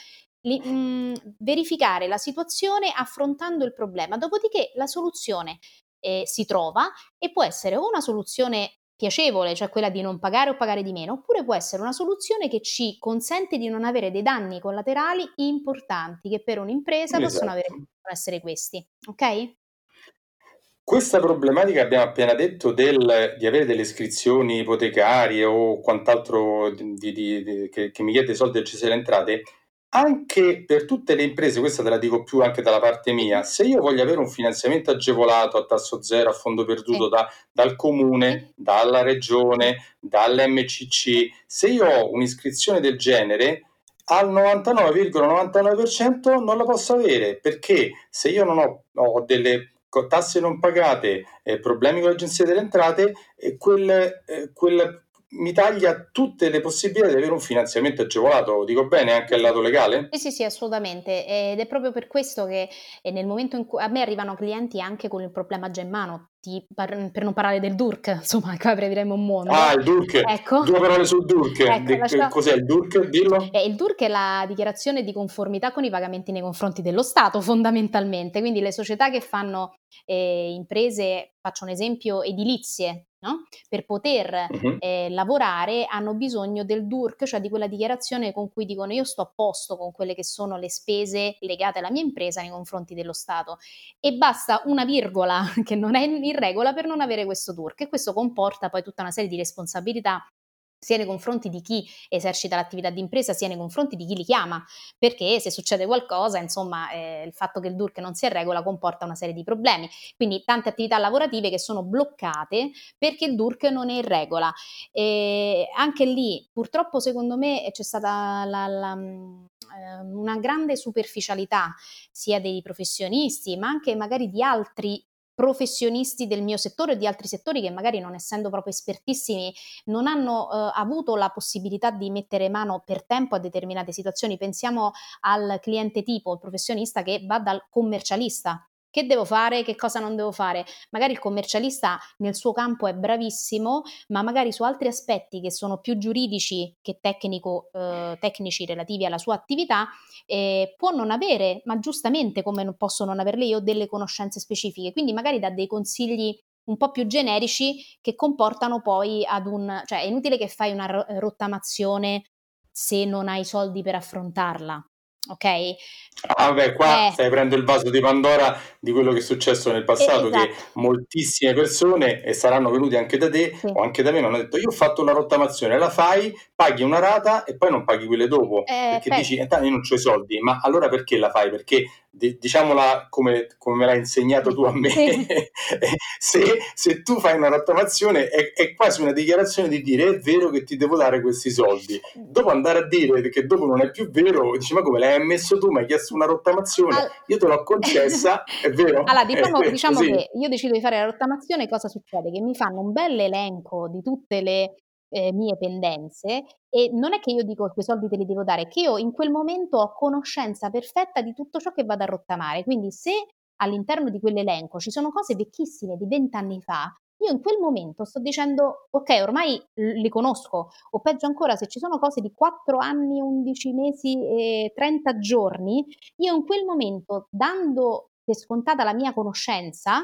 li- mh, verificare la situazione affrontando il problema, dopodiché la soluzione eh, si trova e può essere una soluzione piacevole, cioè quella di non pagare o pagare di meno, oppure può essere una soluzione che ci consente di non avere dei danni collaterali importanti che per un'impresa possono, avere, esatto. possono essere questi, ok? questa problematica abbiamo appena detto del, di avere delle iscrizioni ipotecarie o quant'altro di, di, di, che, che, mi chiede soldi del CSL Entrate, anche per tutte le imprese, questa te la dico più anche dalla parte mia, se io voglio avere un finanziamento agevolato a tasso zero, a fondo perduto da, dal comune, dalla regione, dall'MCC, se io ho un'iscrizione del genere, al 99,99% non la posso avere perché se io non ho, ho delle tasse non pagate, eh, problemi con l'agenzia delle entrate, eh, quel, eh, quel mi taglia tutte le possibilità di avere un finanziamento agevolato, dico bene anche al lato legale? Sì, sì, sì, assolutamente. Ed è proprio per questo che nel momento in cui a me arrivano clienti anche con il problema già in mano, par- per non parlare del DURC, insomma, qua apriremo un mondo. Ah, il DURC. Ecco. Due parole sul DURC. Ecco, lascia... Cos'è il DURC? Dillo. Eh, il DURC è la dichiarazione di conformità con i pagamenti nei confronti dello Stato, fondamentalmente. Quindi le società che fanno eh, imprese, faccio un esempio, edilizie, no? per poter uh-huh. eh, lavorare hanno bisogno del DURC, cioè di quella dichiarazione con cui dicono io sto a posto con quelle che sono le spese legate alla mia impresa nei confronti dello Stato e basta una virgola che non è in regola per non avere questo DURC e questo comporta poi tutta una serie di responsabilità sia nei confronti di chi esercita l'attività di impresa, sia nei confronti di chi li chiama, perché se succede qualcosa, insomma, eh, il fatto che il DURC non sia in regola comporta una serie di problemi. Quindi tante attività lavorative che sono bloccate perché il DURC non è in regola. E anche lì, purtroppo, secondo me, c'è stata la, la, mm, ehm, una grande superficialità sia dei professionisti, ma anche magari di altri professionisti del mio settore o di altri settori che magari non essendo proprio espertissimi non hanno eh, avuto la possibilità di mettere mano per tempo a determinate situazioni. Pensiamo al cliente tipo, il professionista che va dal commercialista che devo fare, che cosa non devo fare. Magari il commercialista nel suo campo è bravissimo, ma magari su altri aspetti che sono più giuridici che tecnico, eh, tecnici relativi alla sua attività, eh, può non avere, ma giustamente come non posso non averle io, delle conoscenze specifiche. Quindi magari dà dei consigli un po' più generici che comportano poi ad un... cioè è inutile che fai una rottamazione se non hai soldi per affrontarla ok? Ah, vabbè, qua eh. stai aprendo il vaso di Pandora di quello che è successo nel passato, esatto. che moltissime persone, e saranno venuti anche da te sì. o anche da me, mi hanno detto io ho fatto una rottamazione, la fai, paghi una rata e poi non paghi quelle dopo, eh, perché beh. dici, eh, io non ho i soldi, ma allora perché la fai? Perché diciamola come, come, me l'hai insegnato tu a me, se, se, tu fai una rottamazione è, è, quasi una dichiarazione di dire è vero che ti devo dare questi soldi. Dopo andare a dire che dopo non è più vero, dici ma come l'hai ammesso tu, mi hai chiesto una rottamazione, All... io te l'ho concessa, è vero? Allora diciamo, eh, diciamo che io decido di fare la rottamazione, cosa succede? Che mi fanno un bel elenco di tutte le eh, mie pendenze e non è che io dico quei soldi te li devo dare, è che io in quel momento ho conoscenza perfetta di tutto ciò che vado a rottamare. Quindi se all'interno di quell'elenco ci sono cose vecchissime di vent'anni fa, io in quel momento sto dicendo, ok, ormai li conosco, o peggio ancora, se ci sono cose di 4 anni, 11 mesi e 30 giorni, io in quel momento, dando per scontata la mia conoscenza,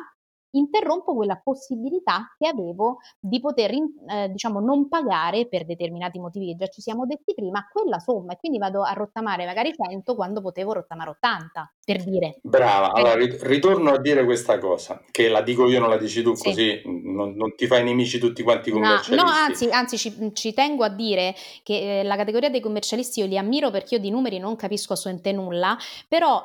interrompo quella possibilità che avevo di poter eh, diciamo non pagare per determinati motivi che già ci siamo detti prima quella somma e quindi vado a rottamare magari 100 quando potevo rottamare 80 per dire. Brava allora ritorno a dire questa cosa che la dico io non la dici tu sì. così non, non, ti fai nemici tutti quanti commercialisti. no, no anzi, anzi ci, ci, tengo a dire che eh, la categoria dei commercialisti io li ammiro perché io di numeri non capisco assolutamente nulla però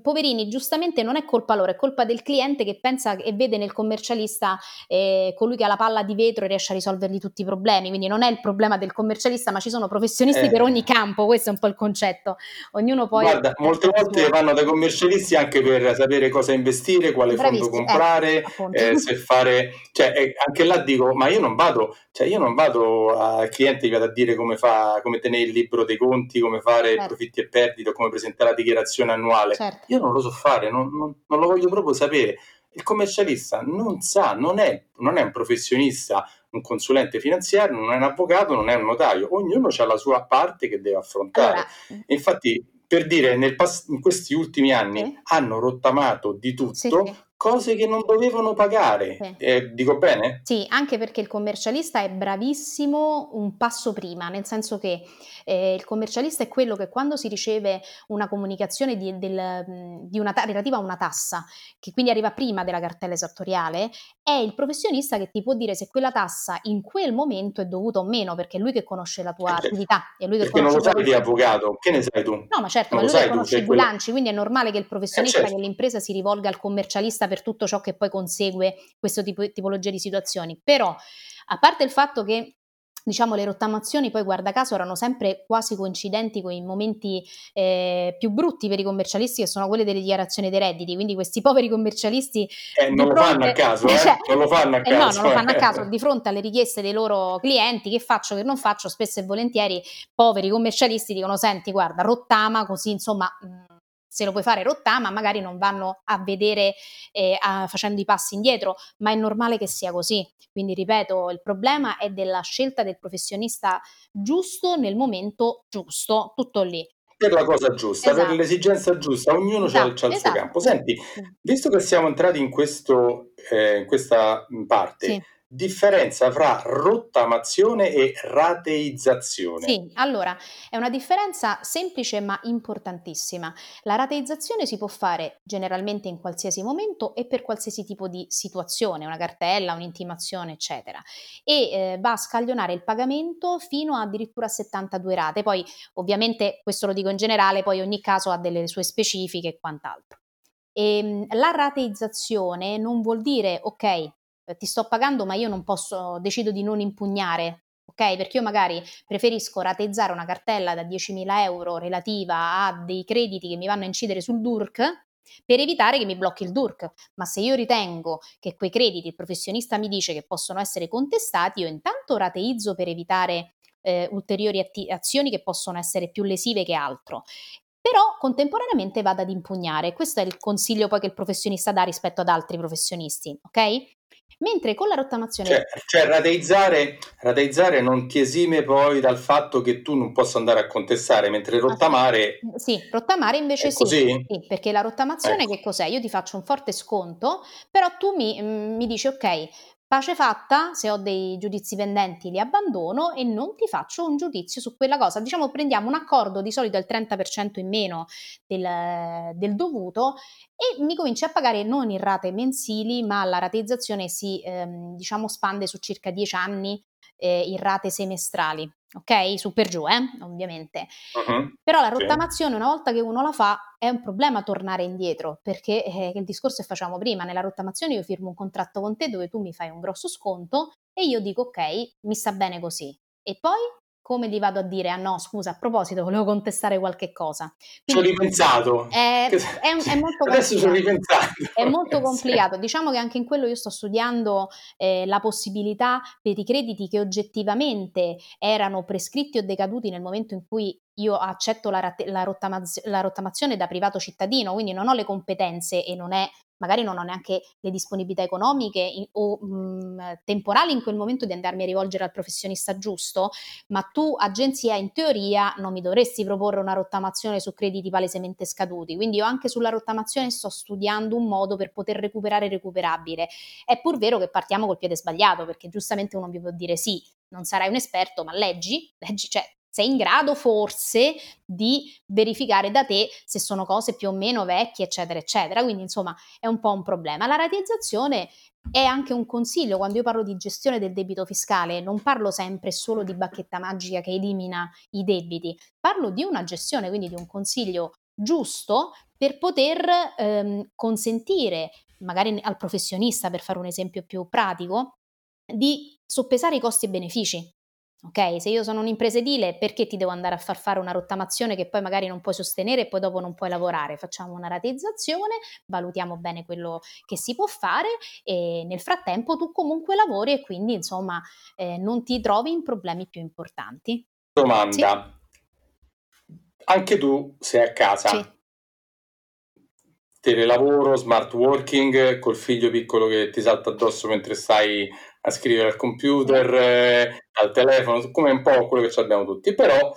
poverini, giustamente non è colpa loro, è colpa del cliente che pensa e vede nel commercialista eh, colui che ha la palla di vetro e riesce a risolvergli tutti i problemi. Quindi non è il problema del commercialista, ma ci sono professionisti eh. per ogni campo, questo è un po' il concetto. Ognuno poi. Guarda, molte volte vanno dai commercialisti anche per sapere cosa investire, quale Bravissimo. fondo comprare, eh, se fare. Cioè, eh, anche là dico, ma io non vado, cioè io non vado al cliente che vado a dire come, fa, come tenere il libro dei conti, come fare certo. profitti e perdite, come presentare la dichiarazione annuale. Certo certo. Io non lo so fare, non, non, non, lo voglio proprio sapere. Il commercialista non sa, non è, non è un professionista, un consulente finanziario, non è un avvocato, non è un notaio. Ognuno ha la sua parte che deve affrontare. Allora. Infatti, per dire, pass- in questi ultimi anni sì. hanno rottamato di tutto, sì, sì cose che non dovevano pagare. Sì. Eh, dico bene? Sì, anche perché il commercialista è bravissimo un passo prima, nel senso che eh, il commercialista è quello che quando si riceve una comunicazione di, del, di una, relativa a una tassa, che quindi arriva prima della cartella esattoriale, è il professionista che ti può dire se quella tassa in quel momento è dovuta o meno, perché è lui che conosce la tua eh, attività. È lui che perché non lo sai di avvocato, che ne sai tu? No, ma certo, non ma lui che conosce i bilanci, quindi è normale che il professionista eh, certo. dell'impresa si rivolga al commercialista per tutto ciò che poi consegue questo tipo, tipologia di situazioni. Però, a parte il fatto che diciamo le rottamazioni poi guarda caso erano sempre quasi coincidenti con i momenti eh, più brutti per i commercialisti che sono quelli delle dichiarazioni dei redditi quindi questi poveri commercialisti eh, non, lo fanno a caso, eh? cioè, non lo fanno a caso no non lo fanno a caso di fronte alle richieste dei loro clienti che faccio che non faccio spesso e volentieri poveri commercialisti dicono senti guarda rottama così insomma se lo puoi fare rottama, magari non vanno a vedere eh, a, facendo i passi indietro, ma è normale che sia così. Quindi ripeto, il problema è della scelta del professionista giusto nel momento giusto, tutto lì. Per la cosa giusta, esatto. per l'esigenza giusta, ognuno esatto, ha il suo esatto. campo. Senti, visto che siamo entrati in, questo, eh, in questa parte, sì differenza fra rottamazione e rateizzazione. Sì, allora è una differenza semplice ma importantissima. La rateizzazione si può fare generalmente in qualsiasi momento e per qualsiasi tipo di situazione, una cartella, un'intimazione, eccetera, e eh, va a scaglionare il pagamento fino addirittura a 72 rate. Poi ovviamente questo lo dico in generale, poi ogni caso ha delle sue specifiche e quant'altro. E, ehm, la rateizzazione non vuol dire ok, ti sto pagando ma io non posso, decido di non impugnare, ok? Perché io magari preferisco rateizzare una cartella da 10.000 euro relativa a dei crediti che mi vanno a incidere sul DURC per evitare che mi blocchi il DURC. Ma se io ritengo che quei crediti il professionista mi dice che possono essere contestati, io intanto rateizzo per evitare eh, ulteriori atti- azioni che possono essere più lesive che altro. Però contemporaneamente vado ad impugnare. Questo è il consiglio poi che il professionista dà rispetto ad altri professionisti, ok? Mentre con la rottamazione... Cioè, cioè rateizzare, rateizzare, non ti esime poi dal fatto che tu non possa andare a contestare, mentre rottamare... Sì, rottamare invece sì, sì, perché la rottamazione ecco. che cos'è? Io ti faccio un forte sconto, però tu mi, mm, mi dici ok, Pace fatta, se ho dei giudizi pendenti li abbandono e non ti faccio un giudizio su quella cosa. Diciamo prendiamo un accordo di solito il 30% in meno del, del, dovuto e mi cominci a pagare non in rate mensili, ma la rateizzazione si ehm, diciamo spande su circa 10 anni eh, in rate semestrali, ok? Su per giù, eh? ovviamente. Uh-huh. Però la rottamazione, una volta che uno la fa, è un problema tornare indietro, perché eh, il discorso che facciamo prima, nella rottamazione io firmo un contratto con te dove tu mi fai un grosso sconto e io dico ok, mi sta bene così. E poi come gli vado a dire, ah no, scusa, a proposito, volevo contestare qualche cosa. Quindi, ci ho ripensato. È, è, è molto Adesso ci ho ripensato. È molto complicato. Diciamo che anche in quello io sto studiando eh, la possibilità per i crediti che oggettivamente erano prescritti o decaduti nel momento in cui io accetto la, rat- la, rottamaz- la, rottamazione da privato cittadino, quindi non ho le competenze e non è magari non ho neanche le disponibilità economiche in, o mh, mm, temporali in quel momento di andarmi a rivolgere al professionista giusto, ma tu agenzia in teoria non mi dovresti proporre una rottamazione su crediti palesemente scaduti, quindi io anche sulla rottamazione sto studiando un modo per poter recuperare il recuperabile. È pur vero che partiamo col piede sbagliato, perché giustamente uno mi può dire sì, non sarai un esperto, ma leggi, leggi, cioè sei in grado forse di verificare da te se sono cose più o meno vecchie, eccetera, eccetera. Quindi, insomma, è un po' un problema. La rateizzazione è anche un consiglio quando io parlo di gestione del debito fiscale, non parlo sempre solo di bacchetta magica che elimina i debiti, parlo di una gestione, quindi di un consiglio giusto per poter ehm, consentire magari al professionista, per fare un esempio più pratico, di soppesare i costi e benefici. Ok, se io sono un'impresa edile, perché ti devo andare a far fare una rottamazione che poi magari non puoi sostenere e poi dopo non puoi lavorare? Facciamo una rateizzazione, valutiamo bene quello che si può fare e nel frattempo tu comunque lavori e quindi insomma eh, non ti trovi in problemi più importanti. Domanda. Sì. Anche tu sei a casa. Sì. Telelavoro, smart working, col figlio piccolo che ti salta addosso mentre stai a scrivere al computer, eh, al telefono, come un po' quello che abbiamo tutti, però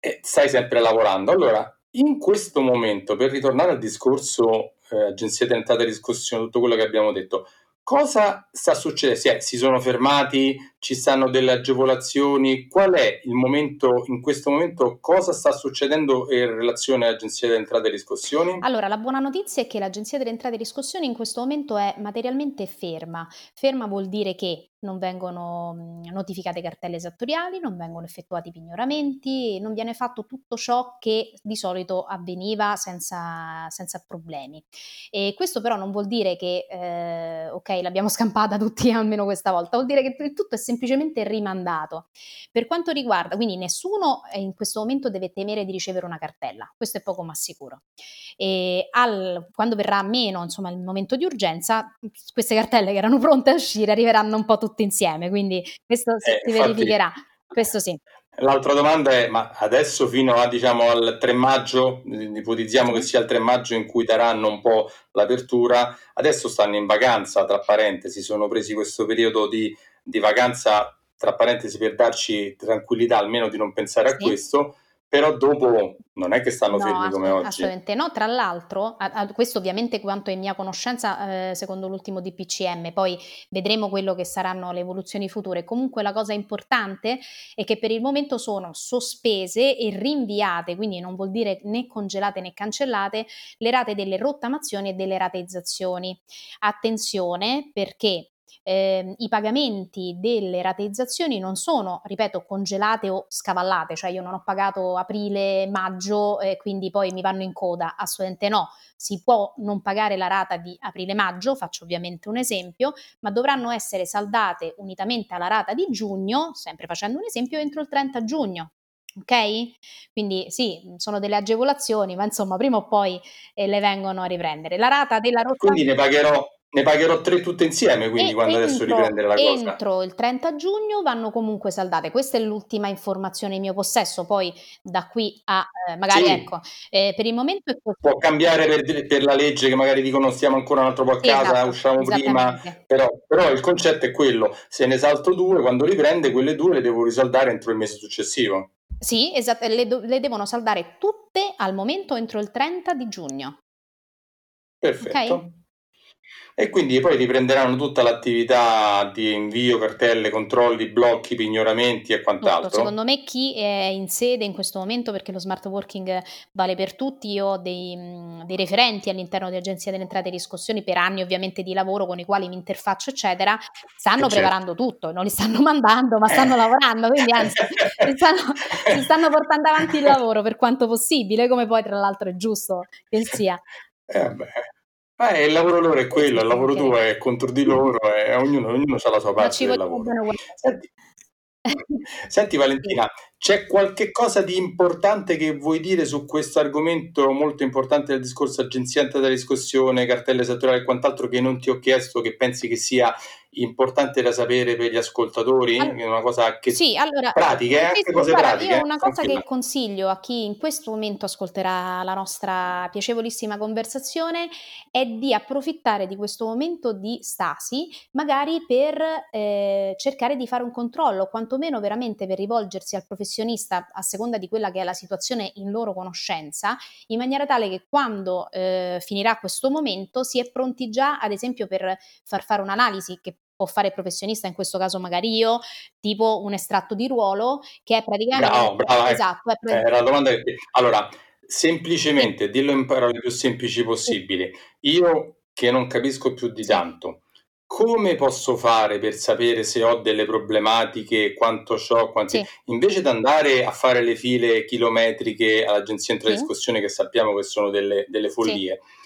eh, stai sempre lavorando. Allora, in questo momento, per ritornare al discorso eh, agenzia di entrata e riscossione, tutto quello che abbiamo detto, cosa sta succedendo? Si, è, si, sono fermati, ci stanno delle agevolazioni, qual è il momento, in questo momento, cosa sta succedendo in relazione all'Agenzia delle Entrate e Riscossioni? Allora, la buona notizia è che l'Agenzia delle Entrate e Riscossioni in questo momento è materialmente ferma. Ferma vuol dire che non vengono mhmm, notificate cartelle esattoriali, non vengono effettuati pignoramenti, non viene fatto tutto ciò che di solito avveniva senza, senza problemi. E questo però non vuol dire che, eh, ok, l'abbiamo scampata tutti almeno questa volta, vuol dire che tutto è semplicemente rimandato. Per quanto riguarda, quindi nessuno in questo momento deve temere di ricevere una cartella, questo è poco ma sicuro. E al, quando verrà meno insomma, il momento di urgenza, queste cartelle che erano pronte a uscire arriveranno un po' tutte insieme, quindi questo si, eh, si verificherà, questo sì. L'altra domanda è, ma adesso fino a, diciamo, al 3 maggio, ipotizziamo che sia il 3 maggio in cui daranno un po' l'apertura, adesso stanno in vacanza, tra parentesi, sono presi questo periodo di, di vacanza, tra parentesi, per darci tranquillità, almeno di non pensare a questo, però dopo non è che stanno no, fermi come oggi. Assolutamente no, tra l'altro, a, a, questo ovviamente quanto è mia conoscenza eh, secondo l'ultimo DPCM, poi vedremo quello che saranno le evoluzioni future. Comunque la cosa importante è che per il momento sono sospese e rinviate, quindi non vuol dire né congelate né cancellate, le rate delle rottamazioni e delle rateizzazioni. Attenzione perché eh, i pagamenti delle rateizzazioni non sono, ripeto, congelate o scavallate, cioè io non ho pagato aprile, maggio e quindi poi mi vanno in coda, assolutamente no. Si può non pagare la rata di aprile-maggio, faccio ovviamente un esempio, ma dovranno essere saldate unitamente alla rata di giugno, sempre facendo un esempio, entro il 30 giugno. Ok? Quindi sì, sono delle agevolazioni, ma insomma prima o poi eh, le vengono a riprendere. La rata della rotta... Quindi ne pagherò ne pagherò tre tutte insieme, quindi e quando entro, adesso riprendere la cosa. Entro il 30 giugno vanno comunque saldate. Questa è l'ultima informazione in mio possesso. Poi da qui a eh, magari sì. ecco, eh, per il momento è così. Può cambiare per, per, la legge che magari dicono stiamo ancora un altro po' a casa, esatto, usciamo prima. Però, però, il concetto è quello: se ne salto due, quando riprende, quelle due le devo risaldare entro il mese successivo. Sì, esatto, le, do- le devono saldare tutte al momento entro il 30 di giugno. Perfetto. Okay? E quindi poi riprenderanno tutta l'attività di invio, cartelle, controlli, blocchi, pignoramenti e quant'altro. Tutto. Secondo me chi è in sede in questo momento, perché lo smart working vale per tutti, io ho dei, dei referenti all'interno di Agenzia delle Entrate e Riscossioni per anni ovviamente di lavoro con i quali mi interfaccio, eccetera, stanno certo. preparando tutto, non li stanno mandando, ma stanno eh. lavorando, quindi anzi si stanno, si stanno portando avanti il lavoro per quanto possibile, come poi tra l'altro è giusto che sia. Eh beh. Eh, il lavoro loro è quello, il lavoro tuo è contro di loro e ognuno, ognuno ha la sua parte del lavoro. Senti, Senti Valentina, c'è qualche cosa di importante che vuoi dire su questo argomento molto importante del discorso agenzia da riscossione, cartelle settoriali e quant'altro che non ti ho chiesto, che pensi che sia importante da sapere per gli ascoltatori? All- una cosa che sì, allora, pratiche, eh? cose guarda, pratiche. Io una cosa che consiglio a chi in questo momento ascolterà la nostra piacevolissima conversazione è di approfittare di questo momento di stasi, magari per eh, cercare di fare un controllo, quantomeno veramente per rivolgersi al professionista a seconda di quella che è la situazione in loro conoscenza, in maniera tale che quando eh, finirà questo momento si è pronti già, ad esempio, per far fare un'analisi che può fare il professionista, in questo caso magari io, tipo un estratto di ruolo che è praticamente... Bravo, bravo, esatto. È praticamente... eh, la domanda è... Allora, semplicemente, dillo in parole più semplici possibili. Io che non capisco più di tanto, come posso fare per sapere se ho delle problematiche, quanto ho, quanti... sì. invece di andare a fare le file chilometriche all'agenzia di sì. discussione che sappiamo che sono delle, delle follie, sì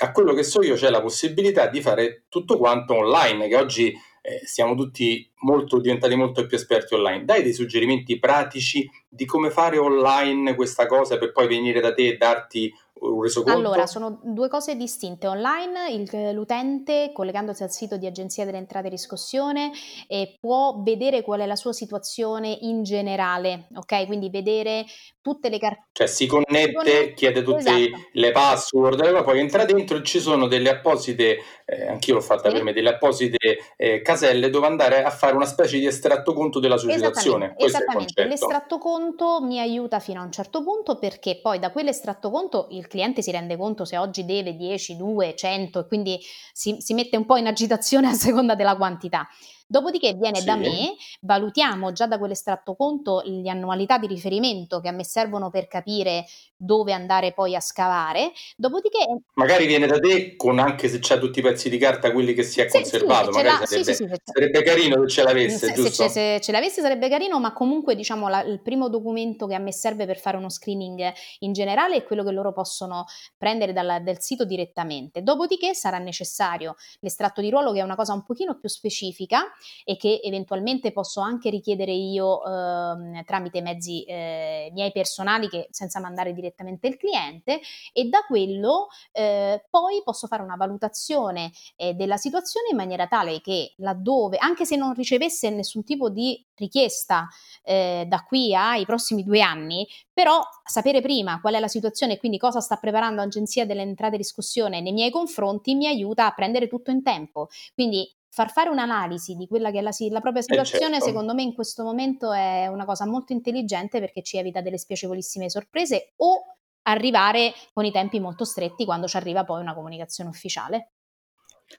a quello che so io c'è la possibilità di fare tutto quanto online, che oggi eh, siamo tutti molto, diventati molto più esperti online. Dai dei suggerimenti pratici di come fare online questa cosa per poi venire da te e darti un resoconto? Allora, sono due cose distinte. Online il, l'utente, collegandosi al sito di Agenzia delle Entrate e Riscossione, eh, può vedere qual è la sua situazione in generale, ok? Quindi vedere tutte le carte. Cioè si connette, chiede tutte esatto. le password, poi entra dentro e ci sono delle apposite, eh, anch'io l'ho fatta sì. per me, delle apposite eh, caselle dove andare a fare una specie di estratto conto della sua situazione. Questo esattamente. L'estratto conto mi aiuta fino a un certo punto perché poi da quell'estratto conto il cliente si rende conto se oggi deve 10, 2, 100 e quindi si, si mette un po' in agitazione a seconda della quantità. Dopodiché viene sì. da me, valutiamo già da quell'estratto conto le annualità di riferimento che a me servono per capire dove andare poi a scavare, dopodiché... Magari viene da te con anche se c'ha tutti i pezzi di carta quelli che si è sì, conservato, sì, magari sarebbe, sì, sarebbe, carino se ce l'avesse, se, giusto? Se, se, ce l'avesse sarebbe carino, ma comunque diciamo la, il primo documento che a me serve per fare uno screening in generale è quello che loro possono prendere dal, dal sito direttamente. Dopodiché sarà necessario l'estratto di ruolo che è una cosa un pochino più specifica e che eventualmente posso anche richiedere io eh, tramite mezzi eh, miei personali che senza mandare direttamente il cliente e da quello eh, poi posso fare una valutazione eh, della situazione in maniera tale che laddove, anche se non ricevesse nessun tipo di richiesta eh, da qui ai prossimi due anni, però sapere prima qual è la situazione e quindi cosa sta preparando l'Agenzia delle Entrate e Riscossione nei miei confronti mi aiuta a prendere tutto in tempo. Quindi far fare un'analisi di quella che è la, la propria eh, situazione, certo. secondo me in questo momento è una cosa molto intelligente perché ci evita delle spiacevolissime sorprese o arrivare con i tempi molto stretti quando ci arriva poi una comunicazione ufficiale.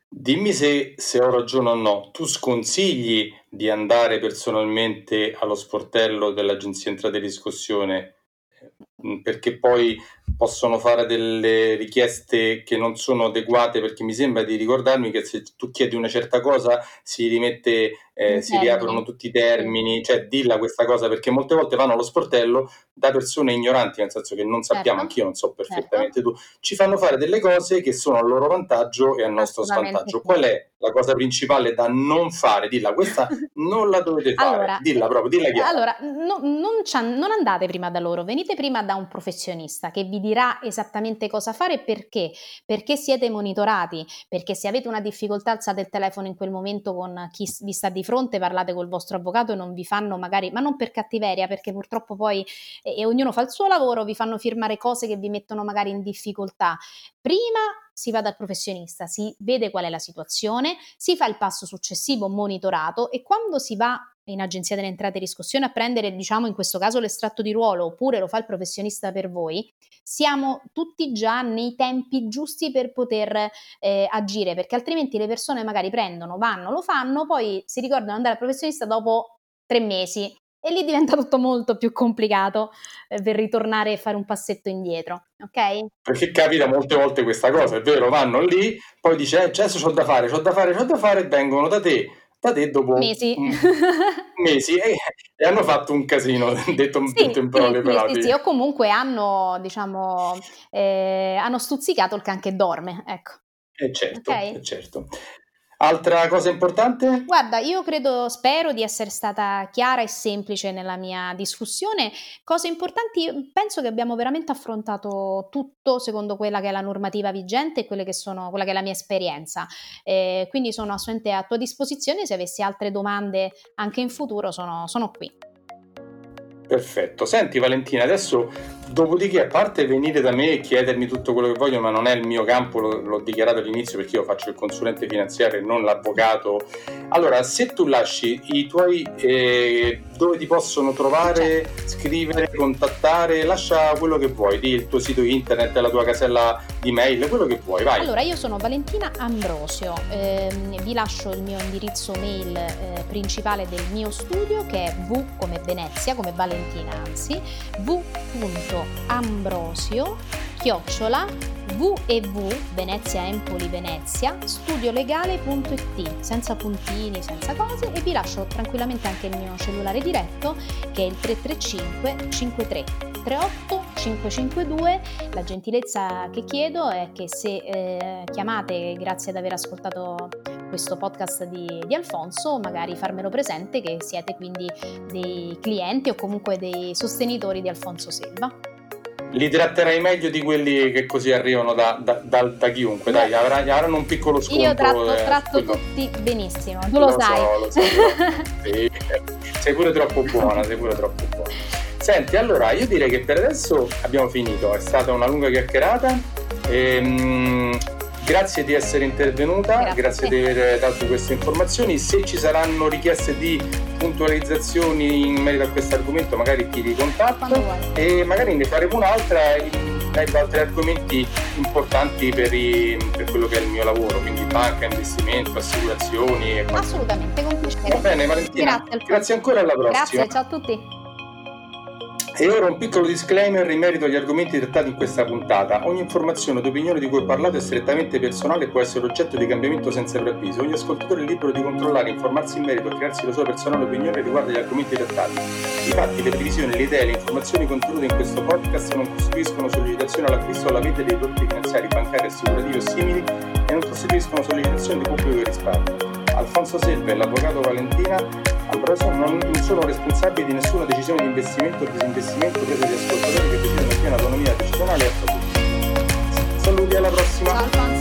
Dimmi se, se ho ragione o no, tu sconsigli di andare personalmente allo sportello dell'Agenzia Entrate e Riscossione perché poi possono fare delle richieste che non sono adeguate perché mi sembra di ricordarmi che se tu chiedi una certa cosa si rimette eh, si riaprono tutti i termini, cioè dilla questa cosa perché molte volte vanno allo sportello da persone ignoranti, nel senso che non sappiamo, certo. anch'io non so perfettamente certo. tu, ci fanno fare delle cose che sono a loro vantaggio e a nostro svantaggio. Qual è la cosa principale da non fare? Dilla, questa non la dovete fare, allora, dilla proprio, dilla chiaro. Allora, no, non, non andate prima da loro, venite prima da un professionista che vi dirà esattamente cosa fare e perché, perché siete monitorati, perché se avete una difficoltà alzate il telefono in quel momento con chi vi sta di fronte, parlate col vostro avvocato e non vi fanno magari, ma non per cattiveria, perché purtroppo poi e, ognuno fa il suo lavoro, vi fanno firmare cose che vi mettono magari in difficoltà. Prima si va dal professionista, si vede qual è la situazione, si fa il passo successivo monitorato e quando si va in agenzia delle entrate e riscossione a prendere, diciamo in questo caso l'estratto di ruolo oppure lo fa il professionista per voi, siamo tutti già nei tempi giusti per poter eh, agire, perché altrimenti le persone magari prendono, vanno, lo fanno, poi si ricordano di andare al professionista dopo tre mesi e lì diventa tutto molto più complicato eh, per ritornare e fare un passetto indietro, ok? Perché capita molte volte questa cosa, è vero, vanno lì, poi dice, eh, adesso c'ho da fare, c'ho da fare, c'ho da fare, e vengono da te te dopo mesi, mesi e, e, hanno fatto un casino, detto, sì, detto in parole sì, sì, sì, o comunque hanno, diciamo, eh, hanno stuzzicato il can che dorme, ecco. Eh certo, okay? eh certo. Altra cosa importante? Guarda, io credo, spero di essere stata chiara e semplice nella mia discussione. Cose importanti, penso che abbiamo veramente affrontato tutto secondo quella che è la normativa vigente e quelle che sono, quella che è la mia esperienza. Eh, quindi sono assolutamente a tua disposizione. Se avessi altre domande anche in futuro, sono, sono qui. Perfetto. Senti Valentina, adesso dopodiché, a parte venire da me e chiedermi tutto quello che voglio, ma non è il mio campo, lo, l'ho dichiarato all'inizio perché io faccio il consulente finanziario e non l'avvocato. Allora, se tu lasci i tuoi eh, dove ti possono trovare, scrivere, contattare, lascia quello che vuoi, di il tuo sito internet, la tua casella di mail, quello che vuoi, vai. Allora, io sono Valentina Ambrosio, eh, vi lascio il mio indirizzo mail eh, principale del mio studio che è v come Venezia, come Valentina anzi, v.ambrosio chiocciola www studiolegale.it senza puntini, senza cose e vi lascio tranquillamente anche il mio cellulare diretto che è il 335 53 38 552 la gentilezza che chiedo è che se eh, chiamate grazie ad aver ascoltato questo podcast di, di, Alfonso magari farmelo presente che siete quindi dei clienti o comunque dei sostenitori di Alfonso Selva li tratterai meglio di quelli che così arrivano da, da, da, da chiunque, dai, avranno, avranno, un piccolo sconto. Io tratto, eh, tratto tutti benissimo, tu lo, lo sai. So, lo so, sì, sei pure troppo buona, sei pure troppo buona. Senti, allora io direi che per adesso abbiamo finito, è stata una lunga chiacchierata. Ehm, Grazie di essere intervenuta, grazie. grazie di aver dato queste informazioni. Se ci saranno richieste di puntualizzazioni in merito a questo argomento, magari ti ricontatto e magari ne faremo un'altra leggo altri argomenti importanti per, i, per, quello che è il mio lavoro, quindi banca, investimento, assicurazioni. Assolutamente, con piacere. Va bene Valentina, grazie, grazie ancora alla prossima. Grazie, ciao a tutti. E ora un piccolo disclaimer in merito agli argomenti trattati in questa puntata. Ogni informazione o opinione di cui ho parlato è strettamente personale e può essere oggetto di cambiamento senza preavviso. Ogni ascoltatore è libero di controllare, informarsi in merito e crearsi la sua personale opinione riguardo agli argomenti trattati. Infatti, le previsioni, le idee e le informazioni contenute in questo podcast non costituiscono sollecitazione all'acquisto o alla vendita di prodotti finanziari, bancari, assicurativi o simili e non costituiscono sollecitazione di pubblico risparmio. Alfonso Selva e l'avvocato Valentina Ambrosio non, non sono responsabili di nessuna decisione di investimento o disinvestimento presa dagli ascoltatori che decidono in piena autonomia decisionale e assoluta. Saluti alla prossima! Ciao,